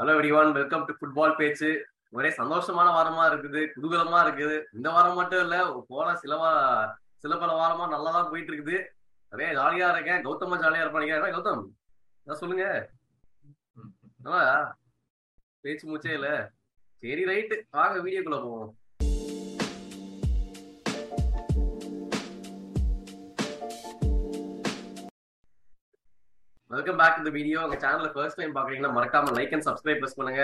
Hello everyone welcome to football பேச்சு ஒரே சந்தோஷமான வாரமா இருக்குது குதூகலமா இருக்குது. இந்த வாரம் மட்டும் இல்ல போன சில சில பல வாரமா நல்லா தான் போயிட்டு இருக்குது ஒரே ஜாலியா இருக்கேன். கௌதமா ஜாலியா இருப்பாங்க கௌதம்? அதான் சொல்லுங்க? பேச்சு மூச்சே இல்ல. சரி ரைட்டு வாங்க வீடியோக்குள்ள போவோம். வெல்கம் பேக் இந்த வீடியோ உங்க சேனல்ல ஃபர்ஸ்ட் டைம் பாக்குறீங்கன்னா மறக்காம லைக் அண்ட் சப்ஸ்கிரைப் ப்ரெஸ் பண்ணுங்க.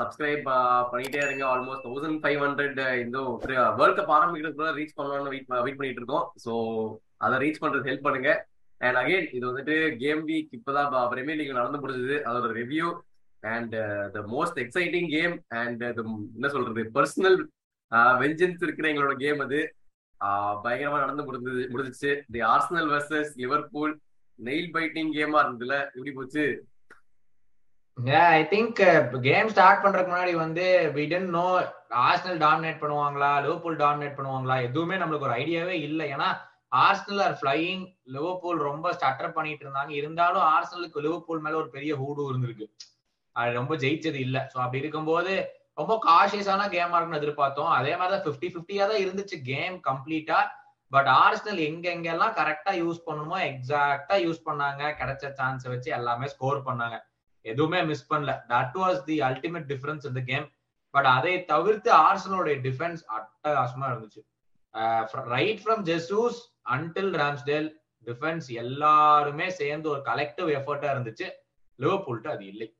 சப்ஸ்கிரைப் பண்ணிட்டே இருங்க. ஆல்மோஸ்ட் தௌசண்ட் ஃபைவ் ஹண்ட்ரட் இந்த வேர்ல்ட் கப் ஆரம்பிக்கிறதுக்குள்ள ரீச் பண்ணலாம்னு வெயிட் வெயிட் பண்ணிட்டு இருக்கோம். ஸோ அதை ரீச் பண்றது ஹெல்ப் பண்ணுங்க. அண்ட் அகைன் இது வந்துட்டு கேம் வீக் இப்பதான் பிரீமியர் லீக் நடந்து முடிஞ்சது. அதோட review and the most exciting game and என்ன சொல்றது பர்சனல் வெஞ்சன்ஸ் இருக்கிற எங்களோட கேம் அது. பயங்கரமா நடந்து முடிஞ்சது முடிஞ்சிச்சு. The Arsenal versus Liverpool nail biting கேமா இருந்ததுல? எப்படி போச்சு? ஐ திங்க் கேம் ஸ்டார்ட் பண்றதுக்கு முன்னாடி வந்து we didn't know Arsenal dominate பண்ணுவாங்களா? லிவர்பூல் டாமினேட் பண்ணுவாங்களா? எதுவுமே நம்மளுக்கு ஒரு ஐடியாவே இல்லை. ஏன்னா ஆர்சனல் ஆர் ஃபிளையிங் லிவர்பூல் ரொம்ப ஸ்டட்டர் பண்ணிட்டு இருந்தாங்க. இருந்தாலும் ஆர்சனலுக்கு லிவர்பூல் மேல ஒரு பெரிய ஹூடு இருந்திருக்கு. அது ரொம்ப ஜெயிச்சது இல்ல. சோ அப்படி இருக்கும்போது ரொம்ப காஷியஸான கேமா இருக்குன்னு எதிர்பார்த்தோம். அதே மாதிரி தான் பிப்டி பிப்டியா தான் இருந்துச்சு. கேம் கம்ப்ளீட்டா பட் ஆர்ஸ்னல் எங்கெங்கெல்லாம் கரெக்டா யூஸ் பண்ணணுமோ எக்ஸாக்டா யூஸ் பண்ணாங்க கிடைச்ச சான்ஸ் வச்சு எல்லாமே ஸ்கோர் பண்ணாங்க. எதுவுமே மிஸ் பண்ணல. That was the ultimate difference இந்த கேம் பட் அதை தவிர்த்து ஆர்சனோட டிஃபென்ஸ் அட்டகாசமா இருந்துச்சு. Right from Jesus until Ramsdale defence எல்லாருமே சேர்ந்து ஒரு கலெக்டிவ் எஃபர்ட்டா இருந்துச்சு. லிவர்பூல்ட்டு அது இல்லை.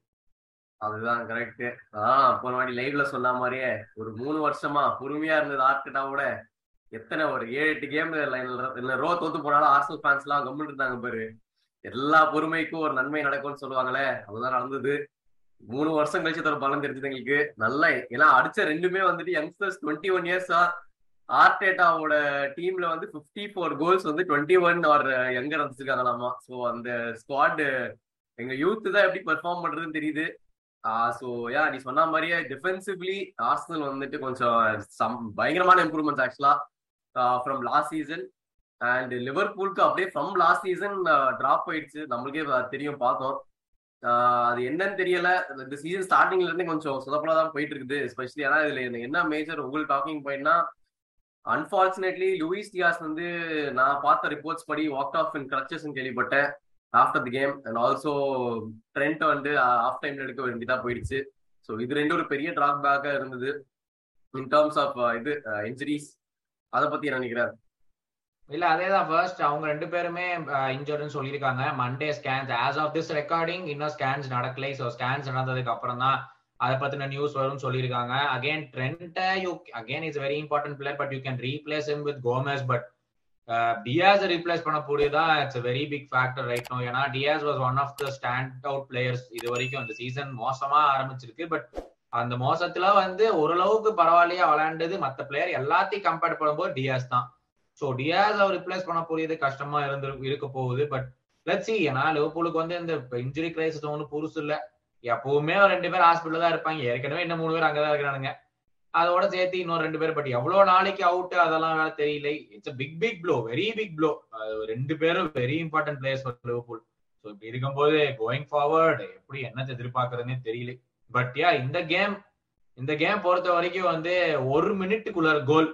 அதுதான் கரெக்ட் ஆஹ் போன வாட்டி லைவ்ல சொன்ன மாதிரியே ஒரு மூணு வருஷமா பொறுமையா இருந்தது ஆர்கிட்டாவோட. எத்தனை ஒரு ஏழு எட்டு கேம் ரோ தோத்து போனாலும் ஆர்சல் ஃபேன்ஸ் எல்லாம் கம்மிட்டு இருந்தாங்க பாரு. எல்லா பொறுமைக்கும் ஒரு நன்மை நடக்கும்னு சொல்லுவாங்களே அதுதான் நடந்தது. மூணு வருஷம் கழிச்சு தர பலம் தெரிஞ்சது எங்களுக்கு. நல்லா ஏன்னா அடிச்ச ரெண்டுமே வந்துட்டு யங்ஸ்டர்ஸ் டுவெண்ட்டி ஒன் இயர்ஸா ஆர்டேட்டாவோட டீம்ல வந்து பிப்டி ஃபோர் கோல்ஸ் வந்து டுவெண்ட்டி ஒன் ஆர் எங்க இருந்துச்சுக்காங்களாமா ஸோ அந்த ஸ்குவாடு எங்க யூத் தான் எப்படி பெர்ஃபார்ம் பண்றதுன்னு தெரியுது. ஸோ யா நீ சொன்ன மாதிரியே டிஃபென்சிவ்லி ஆர்சனல் வந்துட்டு கொஞ்சம் சம் பயங்கரமான இம்ப்ரூவ்மெண்ட்ஸ் ஆக்சுவலா ஃப்ரம் லாஸ்ட் சீசன் அண்ட் லிவர்பூலுக்கு அப்படியே ஃப்ரம் லாஸ்ட் சீசன் டிராப் ஆயிடுச்சு. நம்மளுக்கே uh, தெரியும் பார்த்தோம். Uh, அது என்னன்னு தெரியல. இந்த சீசன் ஸ்டார்டிங்ல இருந்து கொஞ்சம் சொதப்பலா தான் போயிட்டு இருக்குது எஸ்பெஷலி ஏன்னா இதுல என்ன மேஜர் உங்களுக்கு டாக்கிங் பாயிண்ட்னா அன்பார்ச்சுனேட்லி லூயிஸ் டியாஸ் வந்து நான் பார்த்த ரிப்போர்ட்ஸ் படி வாக் ஆஃப் இன் கிரச்சஸ் கேள்விப்பட்டேன். After the game and also Trent வந்து uh, ஆஃப் டைம்ல எடுக்க வேண்டியதா போயிடுச்சு. ஸோ இது ரெண்டு ஒரு பெரிய டிராக் பேக்கா இருந்தது. இன் டேர்ம்ஸ் ஆஃப் இது இன்ஜுரிஸ் அதை பத்தி நினைக்கிறேன் இல்ல அதேதான். ஃபர்ஸ்ட் அவங்க ரெண்டு பேருமே இன்ஜுரின்னு சொல்லியிருக்காங்க. Monday scans as of this recording இன்னும் ஸ்கேன்ஸ் நடக்கலை. ஸோ ஸ்கேன்ஸ் நடந்ததுக்கு அப்புறம் தான் அதை பத்தின நியூஸ் வரும்னு சொல்லியிருக்காங்க. Again Trent you again is very important player but you can replace him with Gomez but Diaz replace பண்ணக்கூடியதா it's very big factor right no ஏன்னா Diaz was one of the standout players இது வரைக்கும். இந்த season மோசமா ஆரம்பிச்சிருக்கு. But அந்த மோசத்துல வந்து ஓரளவுக்கு பரவாயில்லையா விளையாண்டது மத்த பிளேயர் எல்லாத்தையும் கம்பேர் பண்ணும்போது டியாஸ் தான். ஸோ டியாஸ் அவர் ரிப்ளேஸ் பண்ண போறியது கஷ்டமா இருந்து இருக்க போகுது. பட் லட்சி ஏன்னா லிவர்பூலுக்கு வந்து இந்த இன்ஜுரி கிரைசிஸ் ஒன்றும் புதுசு இல்ல. எப்பவுமே ரெண்டு பேர் ஹாஸ்பிட்டல் தான் இருப்பாங்க. ஏற்கனவே இன்னும் மூணு பேர் அங்கதான் இருக்கிறானுங்க. அதோட சேர்த்து இன்னொரு ரெண்டு பேர். பட் எவ்வளவு நாளைக்கு அவுட் அதெல்லாம் வேற தெரியல. It's big big blow very big blow ரெண்டு பேரும் very important players for Liverpool so இப்படி இருக்கும்போது கோயிங் ஃபார்வர்ட் எப்படி என்ன எதிர்பார்க்கறதுன்னே தெரியல. பட் யா இந்த கேம் இந்த கேம் பொறுத்த வரைக்கும் வந்து ஒரு மினிட்டுக்குள்ள கோல்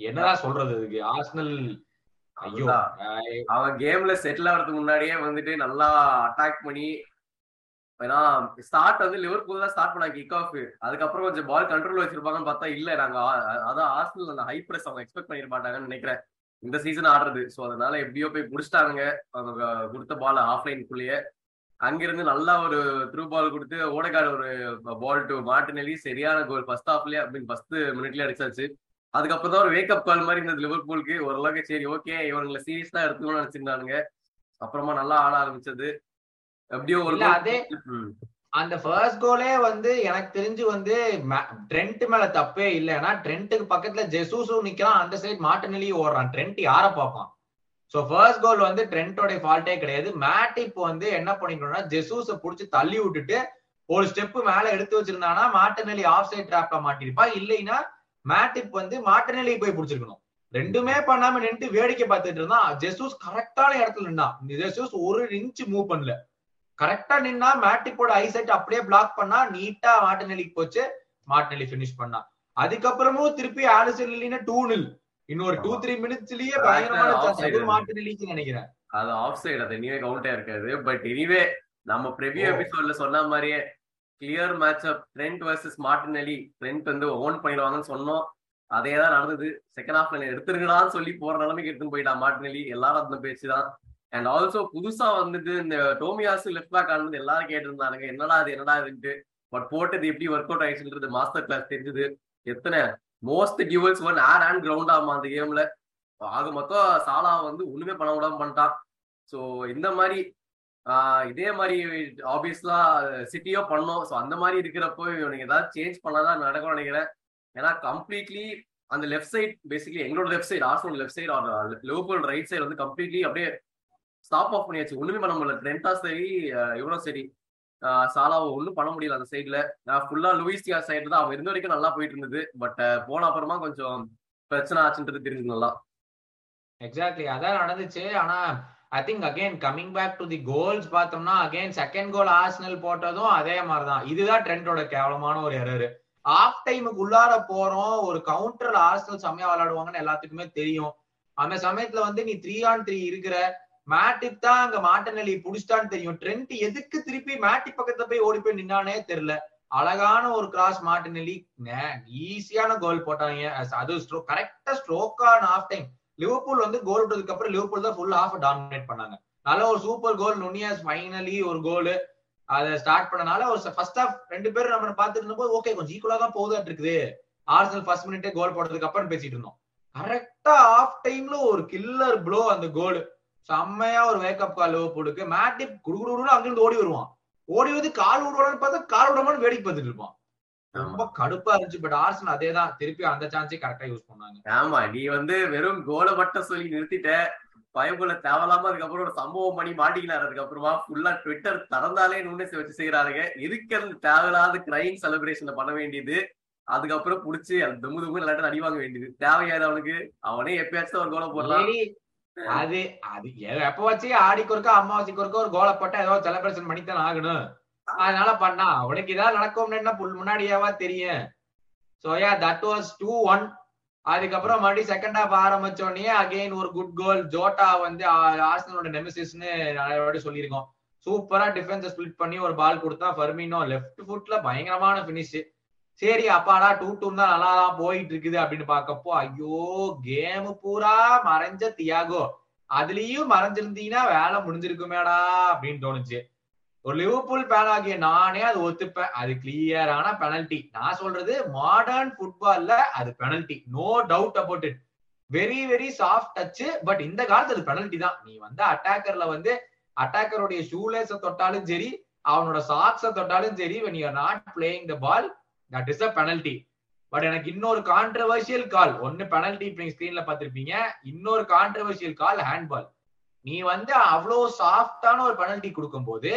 என்னதான் சொல்றது இதுக்கு? ஆர்சனல் ஐயோ அவன் கேம்ல செட்டில் ஆகிறதுக்கு முன்னாடியே வந்துட்டு நல்லா அட்டாக் பண்ணி ஏன்னா ஸ்டார்ட் வந்து லிவர்பூல் தான் ஸ்டார்ட் பண்ணாங்க கிக் ஆஃப் அதுக்கப்புறம் கொஞ்சம் பால் கண்ட்ரோல் வச்சிருப்பாங்கன்னு பார்த்தா இல்ல நாங்க அதான் ஆர்சனல் அந்த ஹை பிரஸ் அவங்க எக்ஸ்பெக்ட் பண்ணிட மாட்டாங்கன்னு நினைக்கிறேன். இந்த சீசன் ஆடுறது. ஸோ அதனால எப்படியோ போய் முடிச்சிட்டாங்க அவங்க கொடுத்த பால் ஆஃப்லைனுக்குள்ளேயே அங்கிருந்து நல்லா ஒரு த்ரூ பால் கொடுத்து ஓடகார்டு ஒரு பால் டு மார்டினலி சரியான கோல் ஃபர்ஸ்ட் ஹாஃப்லயே அப்படின்னு ஃபர்ஸ்ட் மினிட்லயே அடிச்சாச்சு. அதுக்கப்புறம் தான் ஒரு வேக்கப் கால் மாதிரி இருந்தது லிவர்பூலுக்கு ஓரளவுக்கு சரி ஓகே இவங்களை சீரியஸா எடுத்துக்கணும்னு நினைச்சிருந்தானுங்க. அப்புறமா நல்லா ஆட ஆரம்பிச்சது. எப்படியோ ஒரு அதே அந்த ஃபர்ஸ்ட் கோலே வந்து எனக்கு தெரிஞ்சு வந்து ட்ரெண்ட் மேல தப்பே இல்ல. ஏன்னா ட்ரெண்ட்டுக்கு பக்கத்துல ஜெசூஸும் நிக்கிறான் அந்த சைடு மாட்டனிலையும் ஓடுறான். ட்ரெண்ட் யார பார்ப்பான்? சோ ஃபர்ஸ்ட் கோல் வந்து ட்ரெண்டோட ஃபால்ட்டே கிடையாது. மேட்டிப் வந்து என்ன பண்ணிக்கணும்னா ஜெசூஸ புடிச்சு தள்ளி விட்டுட்டு ஒரு ஸ்டெப் மேல எடுத்து வச்சிருந்தானா மாட்டநெலி ஆஃப் சைட் டிராப்ல மாட்டிருப்பா. இல்லைன்னா மேட்டிப் வந்து மாட்டநெலி போய் பிடிச்சிருக்கணும். ரெண்டுமே பண்ணாம நின்று வேடிக்கை பார்த்துட்டு இருந்தான். ஜெசூஸ் கரெக்டான இடத்துல நின்றான் ஜெசூஸ் ஒரு இன்ச் மூவ் பண்ணல. கரெக்டா நின்னா மேட்டிப்போட ஐசைட் அப்படியே பிளாக் பண்ணா நீட்டா மாட்டநெலிக்கு போச்சு. மாட்டநெலி பினிஷ் பண்ணா. அதுக்கப்புறமும் திருப்பி ஆலிசன் இல்லைன்னா டூ நில் இன்னொரு டூ த்ரீ மினிட்ஸ்லயே பயங்கரமான நினைக்கிறேன். அது ஆஃப் சைடு அது எனிவே கவுண்டே இருக்காது. பட் எனிவே நம்ம ப்ரிவியூ எபிசோட்ல சொன்ன மாதிரியே clear match up Trent versus Martinelli Trent வந்து ஓன் பண்ணிடுவாங்கன்னு சொன்னோம். அதே தான் நடந்தது செகண்ட் ஹாஃப்ல எடுத்துருங்கடான்னு சொல்லி போற நிலைமைக்கு எடுத்துன்னு போயிட்டான் மார்டினெலி எல்லாரும் அந்த பேச்சு தான். அண்ட் ஆல்சோ புதுசா வந்துட்டு இந்த டோமியாஸ் லெஃப்ட் பேக் ஆனது எல்லாரும் கேட்டிருந்தாங்க என்னடா அது என்னடா இதுன்ட்டு. பட் போட்டது எப்படி ஒர்க் அவுட் ஆயிடுச்சுன்றது மாஸ்டர் கிளாஸ் தெரிஞ்சது. எத்தனை? Most duels won air and ground ஆமா அந்த கேம்ல ஆக மொத்தம் சாலா வந்து ஒண்ணுமே பண்ண விடாம பண்ணிட்டான். ஸோ இந்த மாதிரி இதே மாதிரி ஆப்வியஸ்லாம் சிட்டியோ பண்ணோம். ஸோ அந்த மாதிரி இருக்கிறப்போ இவனுக்கு ஏதாவது சேஞ்ச் பண்ணாதான் நடக்கும் நினைக்கிறேன். ஏன்னா கம்ப்ளீட்லி அந்த லெஃப்ட் சைட் பேசிக்கலி எங்களோட left side ஆர்சனோட left side local right side வந்து கம்ப்ளீட்லி அப்படியே ஸ்டாப் ஆஃப் பண்ணியாச்சு. ஒண்ணுமே பண்ண முடியல. ட்ரெண்டா சரி இவனும் சரி. சாலாவை ஒன்றும் பண்ண முடியல அந்த சைட்ல ஃபுல்லா லூயிஸ்டியா சைடு தான். அவன் இருந்த வரைக்கும் நல்லா போயிட்டு இருந்தது. பட் போன அப்புறமா கொஞ்சம் பிரச்சனை ஆச்சுன்றது தெரிஞ்சது நல்லா. எக்ஸாக்ட்லி அதான் நடந்துச்சு. ஆனா I think again coming back to the goals பார்த்தோம்னா அகைன் செகண்ட் கோல் ஆர்சனல் போட்டதும் அதே மாதிரிதான். இதுதான் ட்ரெண்டோட கேவலமான ஒரு எரர் ஆஃப் டைமுக்கு உள்ளார போறோம். ஒரு கவுண்டர்ல ஆர்சனல் செம்மையா விளையாடுவாங்கன்னு எல்லாத்துக்குமே தெரியும். அந்த சமயத்துல வந்து நீ த்ரீ ஆன் த்ரீ இருக்கிற மேட்டிப் தான் அங்க மாட்டநிலை புடிச்சிட்டான்னு தெரியும். ட்ரெண்ட் எதுக்கு திருப்பி மேட்டிப் பக்கத்துல போய் ஓடி போய் நின்னானே தெரியல. அழகான ஒரு கிராஸ் மாட்டநெலி ஈஸியான கோல் போட்டாங்க. அது கரெக்டா stroke on half time Liverpool வந்து கோல் விட்டதுக்கு அப்புறம் லிவர்பூல் தான் ஃபுல் ஆஃப் டாமினேட் பண்ணாங்க. நல்ல ஒரு சூப்பர் கோல் நுனியாஸ் ஃபைனலி ஒரு கோல் அதை ஸ்டார்ட் பண்ணனால ஒரு ஃபர்ஸ்ட் ஆஃப் ரெண்டு பேரும் நம்ம பார்த்துட்டு இருந்தபோது ஓகே கொஞ்சம் ஈக்குவலா தான் போகுதாட்டு இருக்குது ஆர்சனல் ஃபர்ஸ்ட் மினிட்டே கோல் போட்டதுக்கு அப்புறம் பேசிட்டு இருந்தோம். கரெக்டா ஆஃப் டைம்ல ஒரு கில்லர் ப்ளோ அந்த கோல் செம்மையா ஒரு வேக்கப் கால் லிவர்பூலுக்கு மேட்டிப் குடுகுடுன்னு அங்கிருந்து ஓடி வருவான். ஓடி வந்து கால் விடுவான்னு பார்த்தா கால் விடாமனு வேடிக்கை பார்த்துட்டு இருப்பான். ரொம்ப கடுப்பா இருந்துச்சு பட் ஆர்சனல் அதே தான் திருப்பி அந்த சான்ஸே கரெக்டா யூஸ் பண்ணாங்க. ஆமா நீ வந்து வெறும் கோலை மட்டும் சொல்லி நிறுத்திட்ட பயபுல தேவையில்லாம அதுக்கப்புறம் ஒரு சம்பவம் பண்ணி மாட்டிக்கினாரு. அதுக்கப்புறமா ஃபுல்லா ட்விட்டர் திறந்தாலே நுண்ணே வச்சு செய்யறாருங்க அந்த தேவையில்லாத கிரைம் செலிப்ரேஷன் பண்ண வேண்டியது. அதுக்கப்புறம் புடிச்சு தும்மு தும்மு விளையாட்டு அடி வாங்க வேண்டியது. தேவையாது அவனுக்கு அவனே எப்பயாச்சும் ஒரு கோலை போடலாம். அது அது எப்ப வச்சு ஆடிக்கு ஒருக்கா அம்மாவாசைக்கு ஒருக்கா ஒரு கோலை போட்டா ஏதோ செலிப்ரேஷன் பண்ணித்தான் ஆகணும். அதனால பண்ணா உனக்கு ஏதாவது நடக்கும்னு புல் முன்னாடியாவா தெரியும். So yeah that was two one அதுக்கப்புறம் மறுபடியும் செகண்ட் ஹாஃப் ஆரம்பிச்சோடனே அகைன் ஒரு குட் கோல் ஜோட்டா வந்து ஆர்சனலோட நெமிசிஸ்னு நிறைய சொல்லியிருக்கோம். சூப்பரா டிஃபென்ஸ் ஸ்பிளிட் பண்ணி ஒரு பால் கொடுத்தா ஃபர்மினோ லெஃப்ட் ஃபுட்ல பயங்கரமான பினிஷ் சரி அப்பாடா டூ டூ தான் நல்லா தான் போயிட்டு இருக்குது அப்படின்னு பாக்கப்போ ஐயோ கேம் பூரா மறைஞ்ச தியாகோ. அதுலயும் மறைஞ்சிருந்தீங்கன்னா வேலை முடிஞ்சிருக்குமேடா அப்படின்னு தோணுச்சு. ஒரு லிவர்பூல் பேன் ஆகிய நானே அது ஒத்துப்பேன். அது கிளியரான பெனல்டி நான் சொல்றது மாடர்ன் ஃபுட்பால்ல அது penalty no doubt about it very very soft touch but இந்த காலத்து அது பெனல்டி தான். நீ வந்து அட்டாக்கர்ல வந்து அட்டாக்கருடைய ஷூலேஸ தொட்டாலும் சரி அவனோட சாக்ஸ தொட்டாலும் சரி when you not playing the ball that is a penalty but எனக்கு இன்னொரு கான்ட்ரவர்ஷியல் கால் ஒன்னு பெனல்டி இப்ப ஸ்கிரீன்ல பாத்திருப்பீங்க இன்னொரு கான்ட்ரவர்ஷியல் கால் ஹேண்ட்பால் நீ வந்து அவ்வளோ சாஃப்டான ஒரு பெனல்டி கொடுக்கும் போது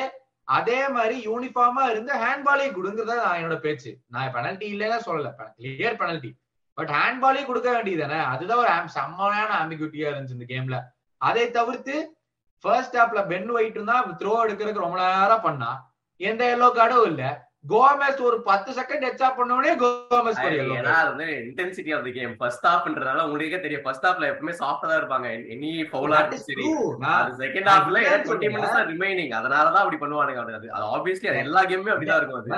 அதே மாதிரி யூனிஃபார்மா இருந்து ஹேண்ட்பாலே கொடுங்கிறத நான் என்னோட பேச்சு. நான் பெனல்டி இல்லைன்னா சொல்லல. கிளியர் பெனல்டி பட் ஹேண்ட்பாலே கொடுக்க வேண்டியது தானே அதுதான் ஒரு செம்மையான ஆம்பிகுட்டியா இருந்துச்சு இந்த கேம்ல அதை தவிர்த்து ஃபர்ஸ்ட் ஹாப்ல பென் ஒயிட் தான் த்ரோ எடுக்கிறதுக்கு ரொம்ப நேரம் பண்ணா. எந்த எல்லோ கார்டும் இல்லை. கோமஸ் ஒரு பத்து செகண்ட் எச்சா பண்ணோடனே கோமஸ் ஏன்னா வந்து intensity of the game first ஹாஃப்ன்றதால உங்களுக்கே தெரியும். ஃபர்ஸ்ட் ஹாஃப்ல எப்பவுமே சாஃப்டா தான் இருப்பாங்க. எனி ஃபவுலா சரி. செகண்ட் ஹாஃப்ல 20 மினிட்ஸ் தான் ரிமைனிங் அதனால தான் அப்படி பண்ணுவானுங்க அது அது ஆப்வியஸ்லி எல்லா கேமுமே அப்படிதான் இருக்கும் அது.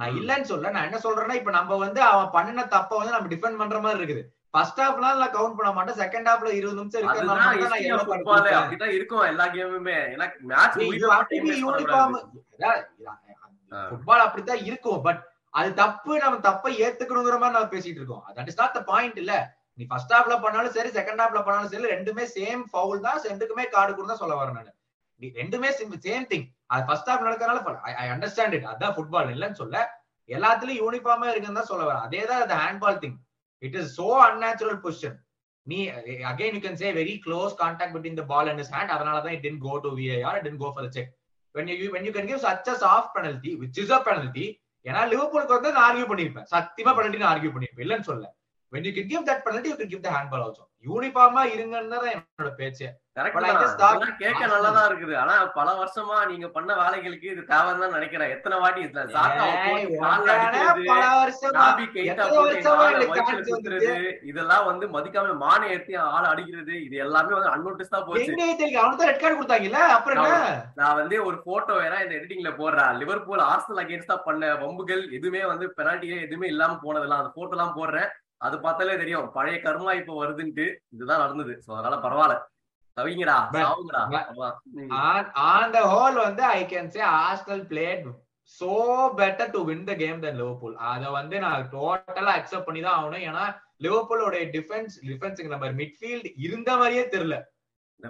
நான் இல்லன்னு சொல்ல நான் என்ன சொல்றேன்னா இப்ப நம்ம வந்து அவன் பண்ணின தப்ப வந்து நம்ம டிஃபெண்ட் பண்ற மாதிரி இருக்குது. ஃபர்ஸ்ட் ஹாஃப்ல நான் கவுண்ட் பண்ண மாட்டேன். செகண்ட் ஹாஃப்ல இருபது நிமிஷம் இருக்கிறதுனால அப்படிதான் இருக்கும் எல்லா கேமுமே ஏன்னா மேட்ச் யூனிஃபார்ம் ஃபுட்பால் அப்படித்தான் இருக்கும் பட் அது தப்பு நம்ம தப்பை ஏத்துக்கணுங்கிற மாதிரி நம்ம பேசிட்டு இருக்கோம். That is not the point இல்ல. நீ ஃபர்ஸ்ட் ஹாஃப்ல பண்ணாலும் சரி செகண்ட் ஹாஃப்ல பண்ணாலும் சரி ரெண்டுமே சேம் ஃபவுல் தான் ரெண்டுக்குமே கார்டு கூட தான் சொல்ல வரேன் நான். நீ ரெண்டுமே சேம் திங் அது ஃபர்ஸ்ட் ஹாஃப் நடக்கிறனால ஐ அண்டர்ஸ்டாண்ட் இட் அதான் ஃபுட்பால் இல்லைன்னு சொல்ல. எல்லாத்துலயும் யூனிஃபார்மா இருக்குன்னு தான் சொல்ல வரேன். அதே தான் அது handball thing it is so unnatural position நீ again you can say very close contact between the ball and is hand அதனால தான் it tend go to VAR tend go for check when you when you can give such a soft penalty which is a penalty ஏன்னா லிவர்பூலுக்கு வந்து நான் argue பண்ணிருப்பேன் சத்தியமா penalty நான் argue பண்ணிருப்பேன் இல்லைன்னு சொல்ல when you can give that penalty you can give the handball also. யூனிஃபார்மா இருங்கன்னு தான் என்னோட பேச்சு. கேட்க நல்லதா இருக்குது. ஆனா பல வருஷமா நீங்க பண்ண வேலைகளுக்கு இது தேவைன்னு தான் நினைக்கிறேன். எத்தனை வாட்டி இதெல்லாம் வந்து மதிக்காம மானை ஏத்தி ஆளை அடிக்கிறது இது எல்லாமே வந்து அன்நோட்டிஸ் தான் போச்சு. அப்புறம் நான் வந்து ஒரு போட்டோ வேற இந்த எடிட்டிங்ல போடுறேன் லிவர்பூல் ஆர்சனல் அகேன்ஸ்டா பண்ண வம்புகள் எதுவுமே வந்து பெனால்ட்டியே எதுவுமே இல்லாம போனதெல்லாம் அந்த போட்டோ எல்லாம் போடுறேன். அது பார்த்தாலே தெரியும். பழைய கர்மா இப்ப வருதுன்ட்டு இதுதான் நடந்தது. சோ அதனால பரவாயில்ல. தவிங்கடா on the whole வந்து I can say Arsenal played so better to win the game than Liverpool அத வந்து நான் டோட்டலா அக்செப்ட் பண்ணி தான் ஆகணும். ஏன்னா லிவர்பூலோட டிஃபென்ஸ் டிஃபென்ஸுக்கு நம்ம மிட்ஃபீல்ட் இருந்த மாதிரியே தெரியல.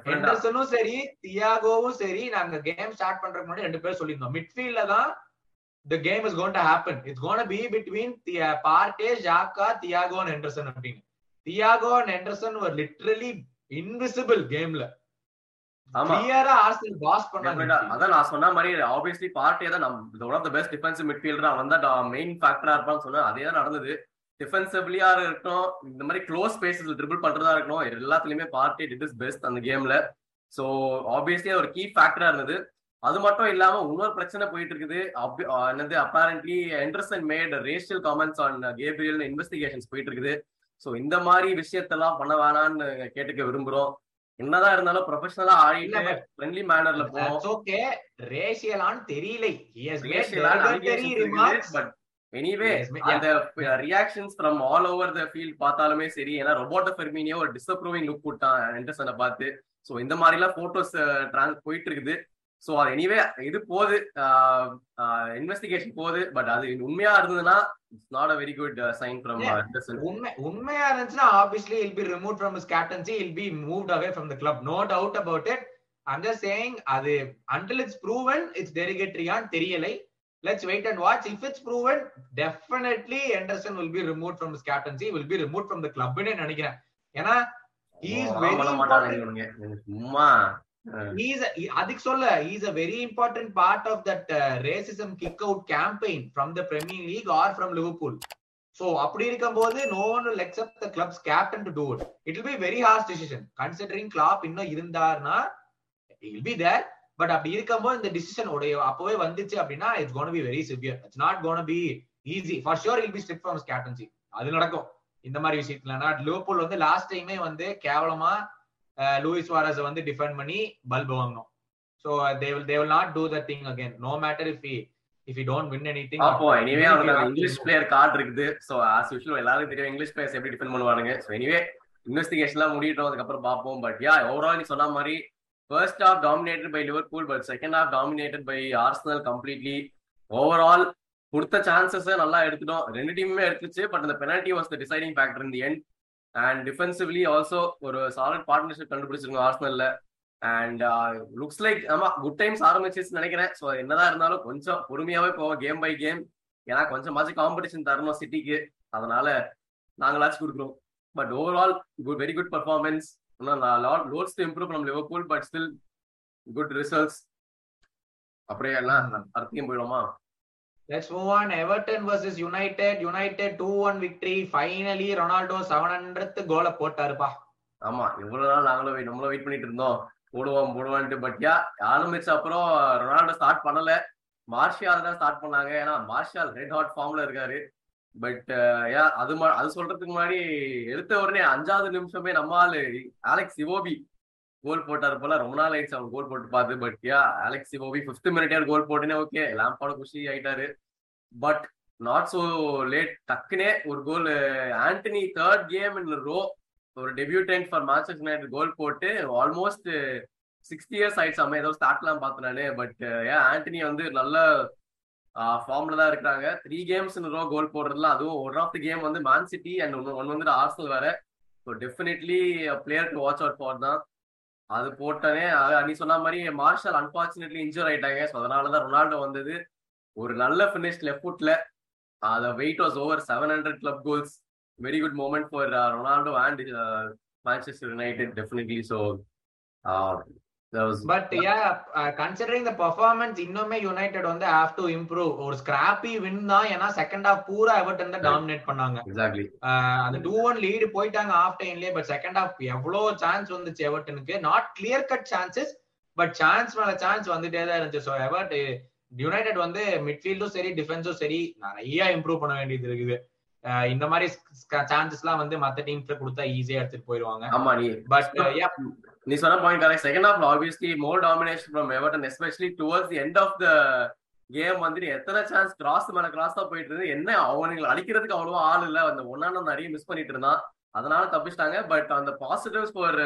ஹெண்டர்சனும் சரி தியாகோவும் சரி நாங்க கேம் ஸ்டார்ட் பண்றதுக்கு முன்னாடி ரெண்டு பேரும் சொல்லியிருந்தோம். மிட்ஃபீல்ட்ல தான் the game is going to happen. It's going to be between Thea- Partey, Xhaka, Thiago and Henderson அப்படின்னு Thiago and Henderson were literally invisible கேம்ல கிளியரா ஆர்சனல் பாஸ் பண்ணாங்க. அதான் நான் சொன்ன மாதிரி ஆப்வியஸ்லி பார்ட்டியே தான் நம்ம one of the best defensive midfielder அவன் தான் மெயின் ஃபேக்டரா இருப்பான்னு சொன்னேன் அதே தான் நடந்தது. டிஃபென்சிவ்லியா இருக்கட்டும் இந்த மாதிரி க்ளோஸ் ஸ்பேசஸ்ல ட்ரிபிள் பண்றதா இருக்கட்டும் எல்லாத்துலயுமே பார்ட்டி டிட் இஸ் பெஸ்ட் அந்த கேம்ல சோ ஆப்வியஸ்லி ஒரு கீ ஃபேக்டரா இருந்தது. அது மட்டும் இல்லாம இன்னொரு பிரச்சனை போயிட்டு இருக்குது என்னது apparently Henderson made racial comments on Gabriel investigations போயிட்டு இருக்குது சோ இந்த மாதிரி விஷயத்தெல்லாம் பண்ண வேணாம்னு கேட்டுக்க விரும்புறோம். என்னதான் இருந்தாலும் ப்ரொஃபஷனலா ஆடிட்டு ஃப்ரெண்ட்லி மேனர்ல போனோம் ஓகே ரேஷியலான்னு தெரியல. Yes, ma- அந்த reactions from all over the field பார்த்தாலுமே சரி. ஏன்னா ரொபோட்டோ ஃபெர்மினியோ ஒரு டிசப்ரூவிங் லுக் கொடுத்தான் எண்டர்சனை பார்த்து. சோ இந்த மாதிரி எல்லாம் போட்டோஸ் டிரான்ஸ் போயிட்டு இருக்குது சோ அது எனிவே இது போகுது இன்வெஸ்டிகேஷன் போகுது பட் அது உண்மையா இருந்ததுன்னா it's not a very good sign from. Henderson உண்மை உண்மையா இருந்துச்சுன்னா obviously he'll be remove from his captaincy he'll be moved away from the club no doubt about it I'm just saying அது until it's proven it's derogatory-ஆன்னு தெரியலை let's wait and watch if it's proven definitely Henderson will be removed from his captaincy will be removed from the club ன்னு நினைக்கிறேன் ஏன்னா சும்மா அதுக்கு சொல்ல is a very important part of that racism kick out campaign from the Premier League or from Liverpool so அப்படி இருக்கும்போது no one will accept the clubs captain to do it it will be very harsh decision considering Klopp இன்னும் இருந்தார்னா இல் be there but அப்படி இருக்கும் போது இந்த decision உடைய அப்பவே வந்துச்சு அப்படின்னா it's gonna be very severe it's not gonna be easy for sure he'll be strip from captaincy அது நடக்கும் இந்த மாதிரி விஷயத்துல நான் லிவர்பூல் வந்து லாஸ்ட் டைமே வந்து கேவலமா லூயிஸ் வாரஸ் வந்து டிஃபெண்ட் பண்ணி பல்ப் வாங்கணும். So they will they will not do the thing again no matter if if you don't win anything அப்போ எனிவே அந்த இங்கிலீஷ் பிளேயர் கார்டு இருக்குது. சோ ஆஸ் யூஷுவல் எல்லாருக்கும் தெரியும் இங்கிலீஷ் பிளேயர்ஸ் எப்படி டிஃபெண்ட் பண்ணுவானுங்க. சோ எனிவே இன்வெஸ்டிகேஷன்லாம் முடியட்டும். அதுக்கப்புறம் பார்ப்போம் பட் யா ஓவரால் நீ சொன்ன மாதிரி first half dominated by Liverpool but second half dominated by Arsenal completely overall கொடுத்த சான்சஸ் நல்லா எடுத்துட்டோம். ரெண்டு டீமுமே எடுத்துச்சு பட் அந்த penalty was the deciding factor in the end and defensively also ஒரு சாலிட் பார்ட்னர்ஷிப் கண்டுபிடிச்சிருக்கோம் ஆர்ஸ்னல்ல அண்ட் லுக்ஸ் லைக் ஆமா குட் டைம்ஸ் ஆரம்பிச்சிருச்சு நினைக்கிறேன். ஸோ என்னதான் இருந்தாலும் கொஞ்சம் பொறுமையாவே போவோம் கேம் பை கேம் ஏன்னா கொஞ்சமாச்சும் காம்படிஷன் தரணும் சிட்டிக்கு அதனால நாங்களாச்சும் கொடுக்குறோம் but overall good very good performance lots to improve நம்ம Liverpool but still good results அப்படியே எல்லாம் அர்த்தம் போயிடுமா? Let's move on. Everton versus United. United 2-1 victory. Finally, Ronaldo 700th கோல போட்டாருப்பா. ஆமா இவ்வளவு நாள் நாங்களும் வெயிட் நம்மளும் வெயிட் பண்ணிட்டு இருந்தோம் போடுவோம் போடுவான்ட்டு பட் யா ஆரம்பிச்ச அப்புறம் ரொனால்டோ ஸ்டார்ட் பண்ணல மார்ஷியால் தான் ஸ்டார்ட் பண்ணாங்க ஏன்னா மார்ஷியால் ரெட் ஹாட் ஃபார்ம்ல இருக்காரு பட் யா uh, அது அது சொல்றதுக்கு முன்னாடி எடுத்த உடனே அஞ்சாவது நிமிஷமே நம்ம ஆளு ஆலெக்ஸ் இவோபி கோல் போட்டாரு போல. ரொம்ப நாள் ஆயிடுச்சு அவன் கோல் போட்டு பார்த்து. But yeah Alex Iwobi fifth minute goal போட்டுனே okay லேம்பாட குஷி ஆயிட்டாரு. பட் நாட் சோ லேட் டக்குனே ஒரு goal Antony third game in row ஒரு debutant for Manchester United goal போட்டு ஆல்மோஸ்ட் சிக்ஸ்டி இயர்ஸ் ஆயிடுச்சு. அம்மா ஏதோ ஸ்டார்ட்லாம் பார்த்தேன் நானு. பட் ஏன் ஆண்டனி வந்து நல்ல ஃபார்ம்ல தான் இருக்காங்க த்ரீ கேம்ஸ் ரோ கோல் போடுறதுல அதுவும் ஒன் ஆஃப் தி கேம் வந்து மேன் சிட்டி அண்ட் ஒன் வந்து ஆர்சல் வேற. So definitely player to watch out for தான். அது போட்டனே அது நீ சொன்ன மாதிரி மார்ஷல் அன்பார்ச்சுனேட்லி இன்ஜூர் ஆயிட்டாங்க ஸோ அதனாலதான் ரொனால்டோ வந்தது ஒரு நல்ல ஃபினிஷ் லெஃப்ட் ஃபுட்ல அத wait was over seven hundred club goals very good moment for Ronaldo and Manchester United definitely so but yeah considering the performance இன்னுமே யுனைடெட் வந்து ஹேவ் டு இம்ப்ரூவ் ஒரு ஸ்கிராப்பி வின் தான் ஏன்னா செகண்ட் ஹாஃப் பூரா Everton தான் dominate பண்ணாங்க. அந்த two one lead போயிட்டாங்க ஆஃப் டைம்லயே பட் செகண்ட் ஹாஃப் எவ்வளவு சான்ஸ் வந்துச்சு எவர்டனுக்கு not clear cut chances but chance மேல சான்ஸ் வந்துட்டே தான் இருந்துச்சு. ஸோ எவர்ட் யுனைடெட் வந்து மிட்ஃபீல்டும் சரி டிஃபென்ஸும் சரி நிறைய இம்ப்ரூவ் பண்ண வேண்டியது இருக்குது. இந்த மாதிரி சான்சஸ் எல்லாம் வந்து மத்த டீம்ஸ்ல கொடுத்தா ஈஸியா எடுத்துட்டு போயிருவாங்க பட் நீ சொன்ன பாயிண்ட் கரெக்ட் செகண்ட் ஹாஃப்ல obviously more domination from Everton especially towards end of the game வந்து நீ எத்தனை சான்ஸ் கிராஸ் மேல கிராஸ் தான் போயிட்டு இருந்து என்ன அவனுங்களை அழிக்கிறதுக்கு அவ்வளவா ஆள் இல்ல அந்த ஒன்னான நிறைய மிஸ் பண்ணிட்டு இருந்தான். அதனால தப்பிச்சிட்டாங்க. பட் அந்த பாசிட்டிவ்ஸ் ஃபார்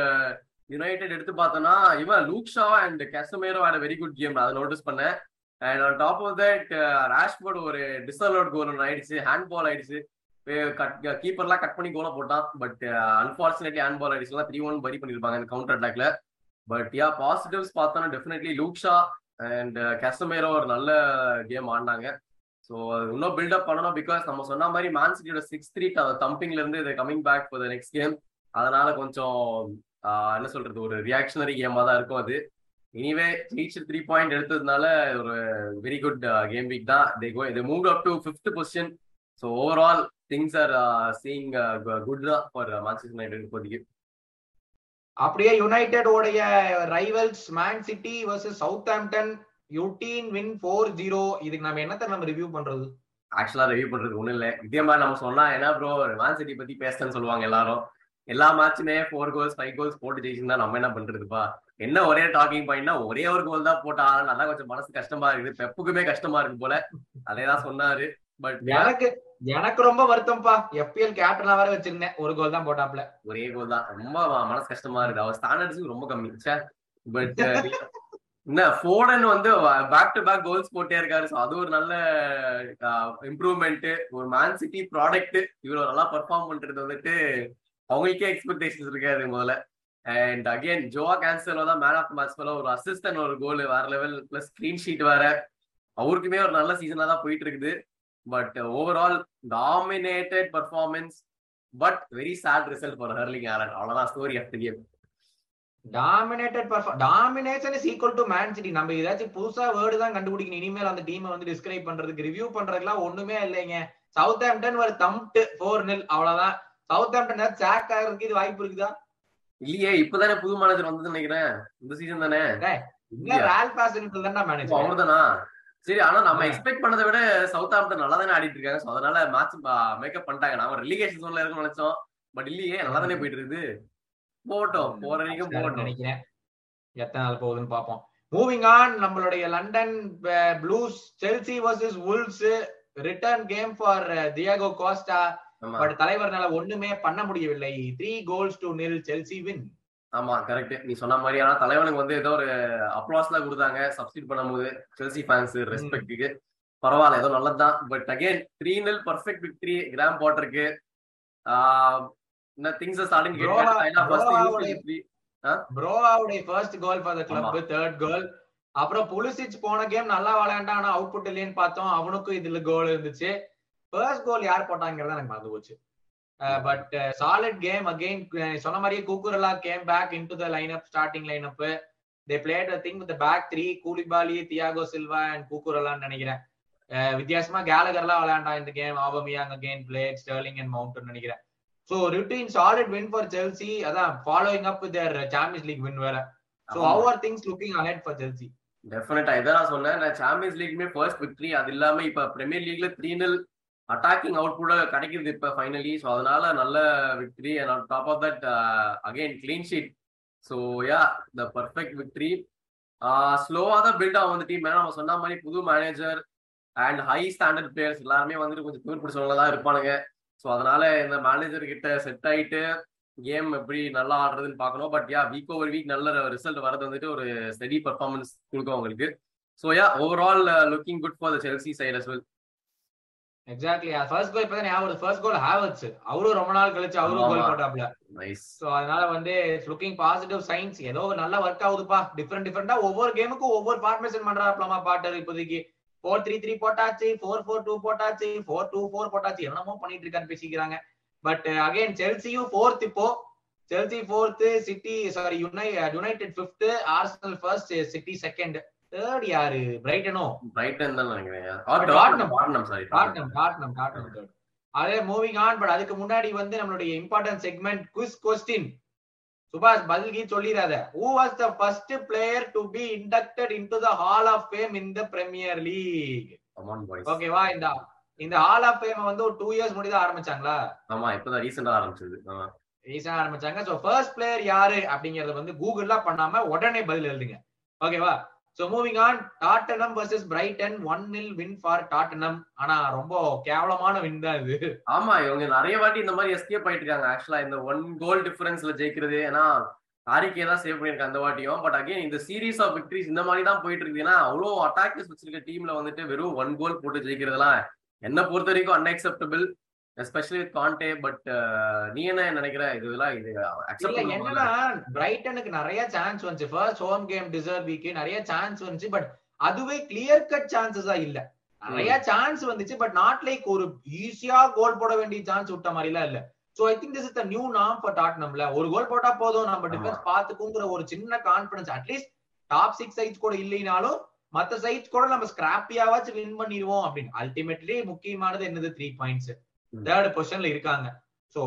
யுனைடெட் எடுத்து பார்த்தோம்னா இவன் Luke Shaw and Casemiro had very good game அதை நோட்டீஸ் பண்ணேன். And on top of that Rashford ஒரு டிஸ்அலோட் கோல் ஒன்று ஆயிடுச்சு ஹேண்ட் பால் ஆயிடுச்சு. கீப்பர்லாம் கட் பண்ணி கோல போட்டான். பட் அன்பார்ச்சுனேட்லி ஹேண்ட் பால் அடிச்சுலாம் த்ரீ ஒன் பரி பண்ணிருப்பாங்க இந்த கவுண்டர் அட்டாக்ல பட் யா பாசிட்டிவ்ஸ் பார்த்தோன்னா definitely Luke Shaw and Casemiro ஒரு நல்ல கேம் ஆடினாங்க. ஸோ இன்னும் பில்டப் பண்ணணும் பிகாஸ் நம்ம சொன்ன மாதிரி மேன் சிட்டியோட சிக்ஸ் த்ரீ தம்பிங்ல இருந்து இது coming back for the next game அதனால கொஞ்சம் uh, என்ன சொல்றது ஒரு ரியாக்ஷனரி கேமா தான் இருக்கும் அது. எனிவே ஜெயிச்சு த்ரீ பாயிண்ட் எடுத்ததுனால ஒரு வெரி குட் கேம் வீக் தான். They go they move up to fifth position so overall things are seeing good தான் ஃபார் மான்செஸ்டர் யுனைடெட் இப்போதைக்கு. அப்படியே யுனைடெட் உடைய rivals Man City versus Southampton யூட்டீன் win four zero இதுக்கு நம்ம என்னத்தை நம்ம ரிவ்யூ பண்றது? ஆக்சுவலா ரிவ்யூ பண்றது ஒண்ணும் இல்ல. இதே மாதிரி நம்ம சொன்னா என்ன ப்ரோ மேன் சிட்டி பத்தி பேசுறேன்னு சொல்லுவாங்க எல்லாரும். எல்லா மேட்சுமே ஃபோர் கோல்ஸ் ஃபைவ் கோல்ஸ் போட்டு ஜெயிச்சிருந்தா நம்ம என்ன பண்றதுப்பா? என்ன ஒரே டாக்கிங் பாயிண்ட்னா ஒரே ஒரு கோல் தான் போட்ட நல்லா கொஞ்சம் மனசு கஷ்டமா இருக்குது. பெப்புக்குமே கஷ்டமா இருக்கு போல. அதேதான் சொன்னாரு. பட் எனக்கு எனக்கு ரொம்ப வருத்தம்ப்பா. எஃபிஎல் கேப்டனா வேற வச்சிருந்தேன். ஒரு கோல் தான் போட்டாப்ல ஒரே கோல் தான். ரொம்ப மனசு கஷ்டமா இருக்கு. அவர் ஸ்டாண்டர்ட்ஸுக்கு ரொம்ப கம்மி. பட் என்ன ஃபோர்டன் வந்து பேக் டு பேக் கோல்ஸ் போட்டே இருக்காரு. ஸோ அது ஒரு நல்ல இம்ப்ரூவ்மெண்ட் ஒரு மேன் சிட்டி ப்ராடக்ட் இவ்வளவு நல்லா பெர்ஃபார்ம் பண்றது வந்துட்டு அவங்களுக்கே எக்ஸ்பெக்டேஷன்ஸ் இருக்காது முதல்ல. அண்ட் அகைன் ஜோவா கேன்சலோ தான் மேன் ஆஃப் மேட்ச் போல ஒரு அசிஸ்டன்ட் ஒரு கோல் வேற லெவல் பிளஸ் கிளீன் ஷீட் வேற. அவருக்குமே ஒரு நல்ல சீசனா தான் போயிட்டு இருக்குது. But overall dominated performance but very sad result for Erling Haaland அவ்வளவுதான் story of the game dominated perform domination is equal to Man City நம்ம ஏதாச்சும் புதுசா வேர்டு தான் கண்டுபிடிக்கணும். இனிமேல் அந்த டீமை வந்து டிஸ்கிரைப் பண்றதுக்கு ரிவ்யூ பண்றதுக்குலாம் ஒண்ணுமே இல்லைங்க. சவுத் ஆம்டன் ஒரு தம்ப்ட் ஃபோர் நில் அவ்வளவுதான். சவுத் ஆம்டன் சாக் ஆகிறதுக்கு இது வாய்ப்பு இருக்குதா? இல்லையே இப்பதானே புது மேனேஜர் வந்ததுன்னு நினைக்கிறேன். இந்த சீசன் தானே? இல்ல ரால் பாசன் தானே மேனேஜர் அவர்தானா? சரி ஆனா நம்ம. எக்ஸ்பெக்ட் பண்ணதை விட சவுத் ஆம்டன் நல்லா தானே ஆடிட்டு இருக்காங்க. ஸோ அதனால மேட்ச் மேக்கப் பண்ணிட்டாங்க. நாம ரெலிகேஷன் ஜோன்ல இருக்கும்னு நினைச்சோம். பட் இல்லையே நல்லா தானே போயிட்டு இருக்குது போட்டோம் போற வரைக்கும் போட்டோம் நினைக்கிறேன். எத்தனை நாள் போகுதுன்னு பாப்போம் மூவிங் ஆன் நம்மளுடைய London Blues Chelsea versus Wolves return game for Diego Costa but தலைவர்னால ஒண்ணுமே பண்ண முடியவில்லை. Three goals to nil Chelsea win ஆமா கரெக்ட் நீ சொன்ன மாதிரி ஆனா தலைவனுக்கு வந்து ஏதோ ஒரு அப்ளாஸ் எல்லாம் கொடுத்தாங்க. சப்ஸ்டிட் பண்ணும்போது செல்சி ஃபேன்ஸ் ரெஸ்பெக்ட்டுக்கு பரவாயில்ல ஏதோ நல்லதுதான். But again three nil perfect victory gram போட்டிருக்கு things starting ப்ரோவாவுடைய first goal for the club third goal அப்புறம் புலிசிச் போன கேம் நல்லா விளையாண்டான் ஆனா அவுட்புட் இல்லைன்னு பார்த்தோம். அவனுக்கும் இதுல கோல் இருந்துச்சு. ஃபர்ஸ்ட் கோல் யார் போட்டாங்கிறத எனக்கு மறந்து போச்சு. பட் சாலிட் கேம் அகைன் சொன்ன மாதிரியே கூக்குரலா game back in to the line up starting line up they played thing with back three Koulibaly Thiago Silva and கூக்குரலான்னு நினைக்கிறேன். அஹ் வித்தியாசமா கேலகர்லாம் விளையாண்டான் இந்த game Aubameyang again played Sterling and mountain நினைக்கிறேன். So routine solid win for Chelsea அதான் following up their Champions League win வேற. So how are things looking ahead for Chelsea டெஃபினட்டா இதான் நான் சொன்னேன். நான் சாம்பியன்ஸ் லீக்மே ஃபர்ஸ்ட் விக்டரி அது இல்லாம இப்ப பிரீமியர் லீக்ல த்ரீ நில் அட்டாக்கிங் அவுட் கூட கிடைக்குது இப்ப ஃபைனலி ஸோ அதனால நல்ல victory and top of that again clean sheet so yeah the perfect victory ஸ்லோவாக தான் பில்ட் ஆகும் அந்த டீம் ஏன்னா நம்ம சொன்ன மாதிரி புது manager and high standard players எல்லாருமே வந்துட்டு கொஞ்சம் தூர் பிடிச்சவங்க தான் இருப்பானுங்க. ஸோ அதனால இந்த மேனேஜர் கிட்ட செட் ஆயிட்டு கேம் எப்படி நல்லா ஆடுறதுன்னு பார்க்கணும். But yeah week over week நல்ல ரிசல்ட் வரது வந்துட்டு ஒரு ஸ்டெடி பர்ஃபார்மன்ஸ் கொடுக்கும் அவங்களுக்கு. So yeah overall looking good for the Chelsea side as well exactly first goal இப்பதான் ஞாபகம் ஃபர்ஸ்ட் கோல் ஹேவர்ட்ஸ் அவரும் ரொம்ப நாள் கழிச்சு அவரும் கோல். போட்டாப்ல சோ அதனால வந்து லுக்கிங் பாசிட்டிவ் சைன்ஸ் ஏதோ நல்லா ஒர்க் ஆகுதுப்பா. டிஃப்ரெண்ட் டிஃப்ரெண்டா ஒவ்வொரு கேமுக்கும் ஒவ்வொரு ஃபார்மேஷன் பண்றாப்லமா பாட்டர் இப்போதைக்கு. ஃபோர் த்ரீ த்ரீ போட்டாச்சு. ஃபோர் ஃபோர் டூ போட்டாச்சு. ஃபோர் டூ ஃபோர் போட்டாச்சு. என்னமோ பண்ணிட்டு இருக்கான்னு பேசிக்கிறாங்க. பட் அகைன் செல்சியும் ஃபோர்த் இப்போ. Chelsea fourth City sorry யுனை United fifth Arsenal first City second third யாரு? பிரைட்டனோ பிரைட்டன் தான் நினைக்கிறேன் sorry Tottenham Tottenham Tottenham third அதே மூவிங் ஆன் பட் அதுக்கு முன்னாடி வந்து நம்மளுடைய important segment quiz question Subash பதில்கி சொல்லிடாத who was the first player to be inducted into the hall of fame in the Premier League ஓகேவா இந்த இந்த ஹால் ஆஃப் ஃபேம் வந்து ஒரு டூ இயர்ஸ் முன்னாடி தான் ஆரம்பிச்சாங்களா? ஆமா இப்பதான் ரீசெண்டா ஆரம்பிச்சது. ஆமா. ரீசன் ஆரம்பிச்சாங்க. சோ ஃபர்ஸ்ட் பிளேயர் யாரு அப்படிங்கறத வந்து கூகுள்லாம் பண்ணாம உடனே பதில் எழுதுங்க. ஓகேவா so moving on Tottenham versus Brighton one nil win for Tottenham ஆனா ரொம்ப கேவலமான வின் தான் இது. ஆமா இவங்க நிறைய வாட்டி இந்த மாதிரி எஸ்கேப் ஆயிட்டு இருக்காங்க. ஆக்சுவலா இந்த ஒன் கோல் டிஃபரன்ஸ்ல ஜெயிக்கிறது ஏன்னா ஹாரிக்கே தான் சேவ் பண்ணிருக்காங்க அந்த வாட்டியும். பட் அகைன் இந்த சீரீஸ் ஆஃப் விக்டரிஸ் இந்த மாதிரி தான் போயிட்டு இருக்கு ஏன்னா அவ்வளோ அட்டாக்கர்ஸ் வச்சிருக்க டீம்ல வந்துட்டு வெறும் ஒன் கோல் போட்டு ஜெயிக்கிறதுலாம் என்ன பொறுத்த வரைக்கும் unacceptable especially with Conte but நீ என்ன நினைக்கிற? இதெல்லாம் இது என்னன்னா பிரைட்டனுக்கு நிறைய சான்ஸ் வந்துச்சு. First home game deserve week நிறைய சான்ஸ் வந்துச்சு பட் அதுவே கிளியர் கட் சான்சஸா இல்ல. நிறைய சான்ஸ் வந்துச்சு பட் நாட் லைக் ஒரு ஈஸியா கோல் போட வேண்டிய சான்ஸ் விட்ட மாதிரி எல்லாம் இல்ல so I think this is the new நாம் ஃபார் டாட்னம்ல ஒரு கோல் போட்டா போதும் நம்ம டிஃபென்ஸ் பாத்துக்குங்கிற ஒரு சின்ன confidence at least top six sides கூட இல்லைனாலும் மத்த சைட்ஸ் கூட நம்ம ஸ்கிராப்பியாவாச்சும் வின் பண்ணிடுவோம் அப்படின்னு. அல்டிமேட்லி முக்கியமானது என்னது? Three points. தேர்ட் பொசிஷன்ல இருக்காங்க. So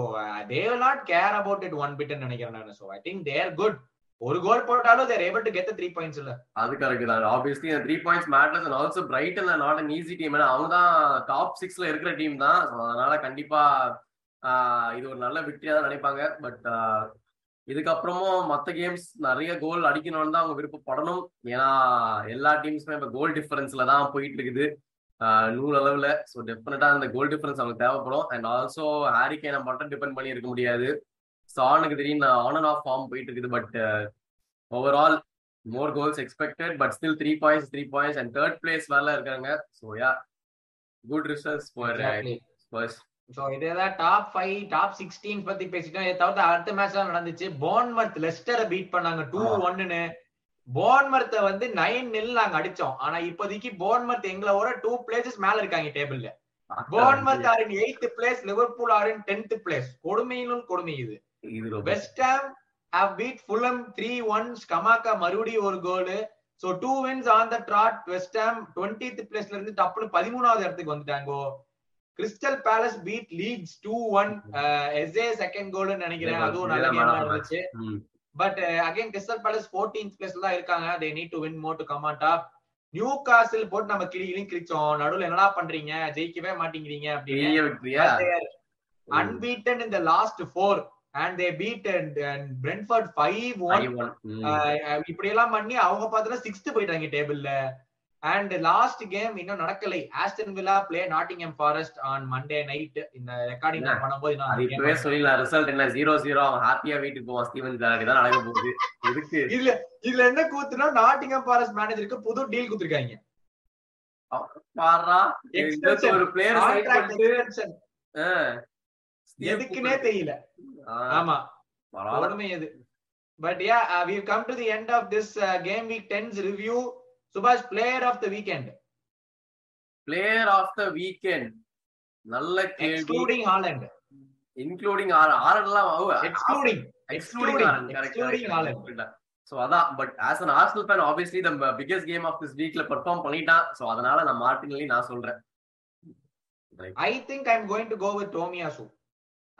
will not care about it one பிட்னு நினைக்கிறேன் நான். So I think their good ஒரு கோல் போட்டாலும் their able to get three points இல்ல. அது கரெக்ட் தான். Obviously three points matters and also Brighton not an easy team ஏன்னா அவங்க தான் டாப் சிக்ஸ்ல இருக்கிற டீம் தான். So, அதனால கண்டிப்பா இது ஒரு நல்ல விக்டரியா தான் நினைப்பாங்க. பட் இதுக்கப்புறமும் மற்ற கேம்ஸ் நிறைய கோல் அடிக்கணும்னு தான் அவங்க விருப்பப்படணும். ஏன்னா எல்லா டீம்ஸுமே இப்போ கோல் டிஃபரன்ஸ்ல தான் போயிட்டு இருக்குது. நூறு அளவுல. ஸோ டெஃபினட்டா அந்த கோல் டிஃபரன்ஸ் அவங்களுக்கு தேவைப்படும். அண்ட் ஆல்சோ ஹாரிக்கேனை மட்டும் டிபெண்ட் பண்ணி இருக்க முடியாது. சானுக்கு திடீர்னு ஆன் அண்ட் ஆஃப் ஃபார்ம் போயிட்டு இருக்குது. But overall more goals expected but still three points three points and third place வரல இருக்காங்க. So yeah good results for first so இதேதான் டாப் ஃபைவ் டாப் சிக்ஸ்டீன் பத்தி பேசிட்டோம். இதை தவிர்த்து அடுத்த மேட்ச் நடந்துச்சு. போன்மர்த் லெஸ்டரை பீட் பண்ணாங்க. டூ ஒன்னு போன்மர்த்தை வந்து நைன் நில் நாங்க அடிச்சோம். ஆனா இப்போதைக்கு போன்மர்த் எங்களோட டூ பிளேசஸ் மேல இருக்காங்க டேபிள்ல Bournemouth are in eighth place Liverpool are in tenth place கொடுமையிலும் கொடுமை இது. West Ham have beat Fulham three one Scamacca மறுபடியும் ஒரு goal so two wins on the trot West Ham twentieth பிளேஸ்ல இருந்து டப்புனு பதிமூணாவது இடத்துக்கு வந்துட்டாங்கோ. Crystal Palace beat Leeds two one Eze second கோல்னு நினைக்கிறேன். அதுவும் நல்ல கேமா இருந்துச்சு. But again Crystal Palace fourteenth பிளேஸ்ல தான் இருக்காங்க. They need to win more to come on top Newcastle போட்டு நம்ம கிளி இழும் கிழிச்சோம். நடுவுல என்னடா பண்றீங்க? ஜெயிக்கவே மாட்டேங்கிறீங்க அப்படின்னு. The last four. And they beat and, and Brentford 5-1 இப்படி எல்லாம் பண்ணி அவங்க பார்த்தா சிக்ஸ்த் போயிட்டாங்க டேபிள்ல அண்ட் லாஸ்ட் கேம் இன்னும் நடக்கலை. Aston Villa play Nottingham Forest on Monday night இந்த ரெக்கார்டிங்? பண்ணும்போது இப்பவே சொல்லிடலாம். ரிசல்ட் என்ன? ஜீரோ ஜீரோ அவன் ஹாப்பியா வீட்டுக்கு போவான் ஸ்டீவன் ஜெரார்டி தான் நடக்க போகுது. எதுக்கு? இதுல இதுல என்ன கூத்துனா நாட்டிங்ஹாம் ஃபாரஸ்ட் மேனேஜருக்கு புது டீல் கொடுத்திருக்காங்க. ஒரு பிளேயர். எதுக்குன்னே தெரியல. ஆமா. எது. But yeah we come to the end of this game week ten's review Subash player of the weekend player of the weekend நல்ல கேள்வி எக்ஸ்க்ளூடிங் ஹாலண்ட் இன்க்ளூடிங் ஆர்எல்லாம் எக்ஸ்க்ளூடிங் எக்ஸ்க்ளூடிங் Haaland. சோ அதான் but as an Arsenal fan obviously the biggest game of this வீக்ல perform பண்ணிட்டான் so அதனால நான் Martinelli நான் சொல்றேன் I think I'm going to go with Tomiyasu.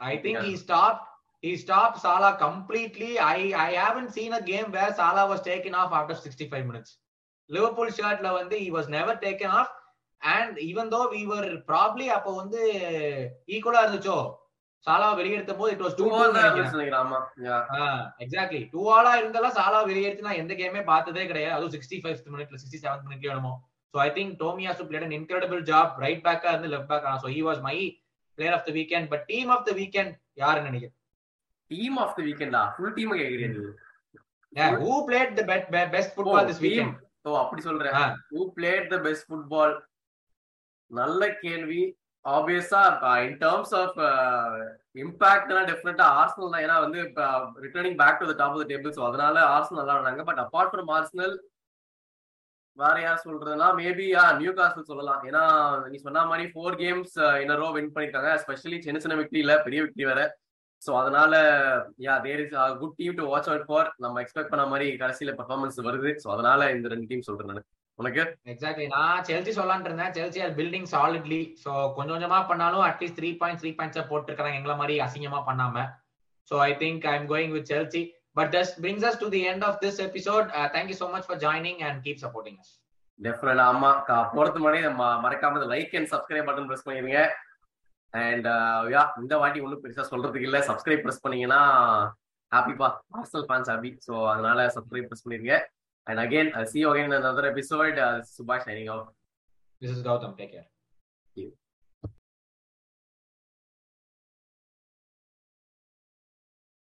I think Yeah. he stopped. He stopped Salah completely. I I haven't seen a game where Salah was taken off after 65 minutes. Liverpool shirtல வந்து he was never taken off. And even though we were probably அப்போ வந்து ஈக்குவலா இருந்துச்சோ? சாலா வெளியெடுத்த போது it was two. Exactly two ஆலா இருந்தாலும் சாலா வெளியேற்றி நான் எந்த கேமே பார்த்ததே கிடையாது. அதுவும் சிக்ஸ்டி ஃபைவ் மினிட்ல சிக்ஸ்டி செவன் மினிட்ல வேணுமோ so I think Tomiyasu played an incredible job right பேக்கா இருந்து லெஃப்ட் பேக் ஆனா so he was my player of the weekend but team of the weekend யாருன்னு நினைக்கிறேன்? டீம் ஆஃப் த வீக்கெண்டா full team கேக்குறீங்க. Who played the best football this weekend oh அப்படி சொல்றேன். ஆ. Who played the best football நல்ல கேள்வி. ஆப்வியஸா இன் terms of இம்பாக்ட்னா டெஃபினட்டா ஆர்சனல் தான். ஏன்னா வந்து returning back to top of the table so அதனால ஆர்சனல் நல்லா ஆனாங்க பட் அப்பார்ட் ஃப்ரம் ஆர்சனல் வேற யார் சொல்றதுன்னா மேபி நியூ காஸ்டல் சொல்லலாம். ஏன்னா நீ சொன்ன மாதிரி four games in row win பண்ணிருக்காங்க ஸ்பெஷலி சின்ன சின்ன விக்டரி இல்ல பெரிய விக்டரி வேற. ஸோ அதனால yeah there is good team to watch out for நம்ம எக்ஸ்பெக்ட் பண்ண மாதிரி கடைசியில பெர்ஃபார்மன்ஸ் வருது. ஸோ அதனால இந்த ரெண்டு டீம் சொல்றேன் நான். உனக்கு? எக்ஸாக்ட்லி நான் செல்சி சொல்லலாம்னு இருந்தேன். Chelsea are building solidly so கொஞ்சம் கொஞ்சமா பண்ணாலும் at least three point three points போட்டுருக்காங்க எங்களை மாதிரி அசிங்கமா பண்ணாம. So I think I am going with Chelsea but thus brings us to the end of this episode thank you so much for joining and keep supporting us definite ஆமா. முன்னாடி நம்ம மறக்காம like and subscribe button press பண்ணிருங்க and yeah இந்த வாட்டி ஒன்றும் பெருசா சொல்றதுக்கு இல்ல. சப்ஸ்கிரைப் பிரஸ் பண்ணீங்கன்னா ஹாப்பிப்பா ஆர்சனல் ஃபேன்ஸ் ஹாப்பி ஸோ அதனால சப்ஸ்கிரைப் பிரஸ் பண்ணிருங்க. And again see again another episode Subash signing off this is Gautam take care